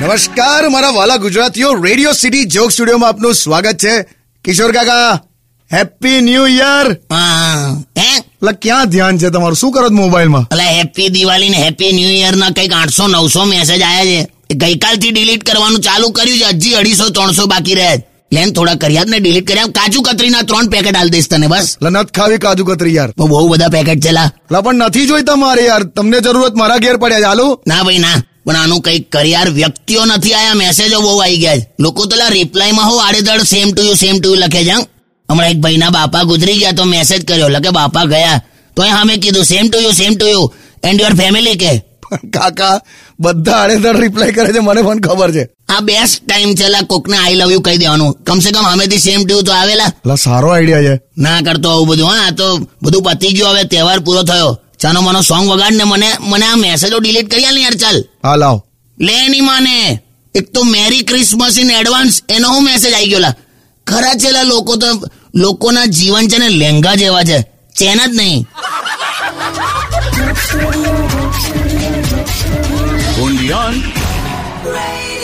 નમસ્કાર મારા વાલા ગુજરાતીઓ. રેડિયો સિટી જોક સ્ટુડિયોમાં આપનું સ્વાગત છે. કિશોર કાકા હેપી ન્યુ યર હા હે? એટલે ક્યાં ધ્યાન છે તમારું? શું કરો છો મોબાઈલમાં? એટલે હેપી દિવાળી ને હેપી ન્યુ યર ના કંઈક આઠસો નવસો મેસેજ આયા છે. એ ગઈકાલથી ડિલીટ કરવાનું ચાલુ કર્યું છે. હજી અઢીસો ત્રણસો બાકી રહે લેન થોડા કર્યા ને ડિલીટ કર્યા. કાજુ કતરીના ત્રણ પેકેટ આલ દઈશ તને બસ. લનત ખાવી કાજુ કતરી યાર. બહુ બધા પેકેટ છે લા. પણ નથી જોઈ તમારે યાર. તમને જરૂરત મારા ઘેર પડ્યા ચાલો ના ભાઈ ના. પણ આનું કઈ કરિયાર વ્યક્તિઓ નથી આયા મેસેજો બહુ આવી ગયા લોકો તો લા રિપ્લાયમાં હો આડેધડ same to you same to you લખે જાઉં હમણાં એક ભાઈના બાપા ગુજરી ગયા તો મેસેજ કર્યો. લખે બાપા ગયા. તો એ હામે કીધું same to you same to you and your family કે? પણ કાકા બધા આડેધડ રિપ્લાય કરે છે મને પણ ખબર છે. આ બેસ્ટ ટાઈમ છે લા કોકને આઈ લવ યુ કહી દેવાનું. કમસે કમ હમેથી સેમ ટ્યુ તો આવેલા લા. સારો આઈડિયા છે. ના કરતો આવું બધું હા તો બધું પતી ગયું હવે તહેવાર પૂરો થયો. ચાનો મનો સોંગ વગાડ ને મને મને આ મેસેજો ડિલીટ કરી આલ યાર ચાલ. હા લાવ. લે ની માને. એક તો મેરી ક્રિસમસ ઇન એડવાન્સ એનો હું મેસેજ આવી ગયો લા. ખરા છે લા લોકો તો લોકોના જીવન છે ને લેંગા જેવા છે. ચેન જ નહીં. Beyond.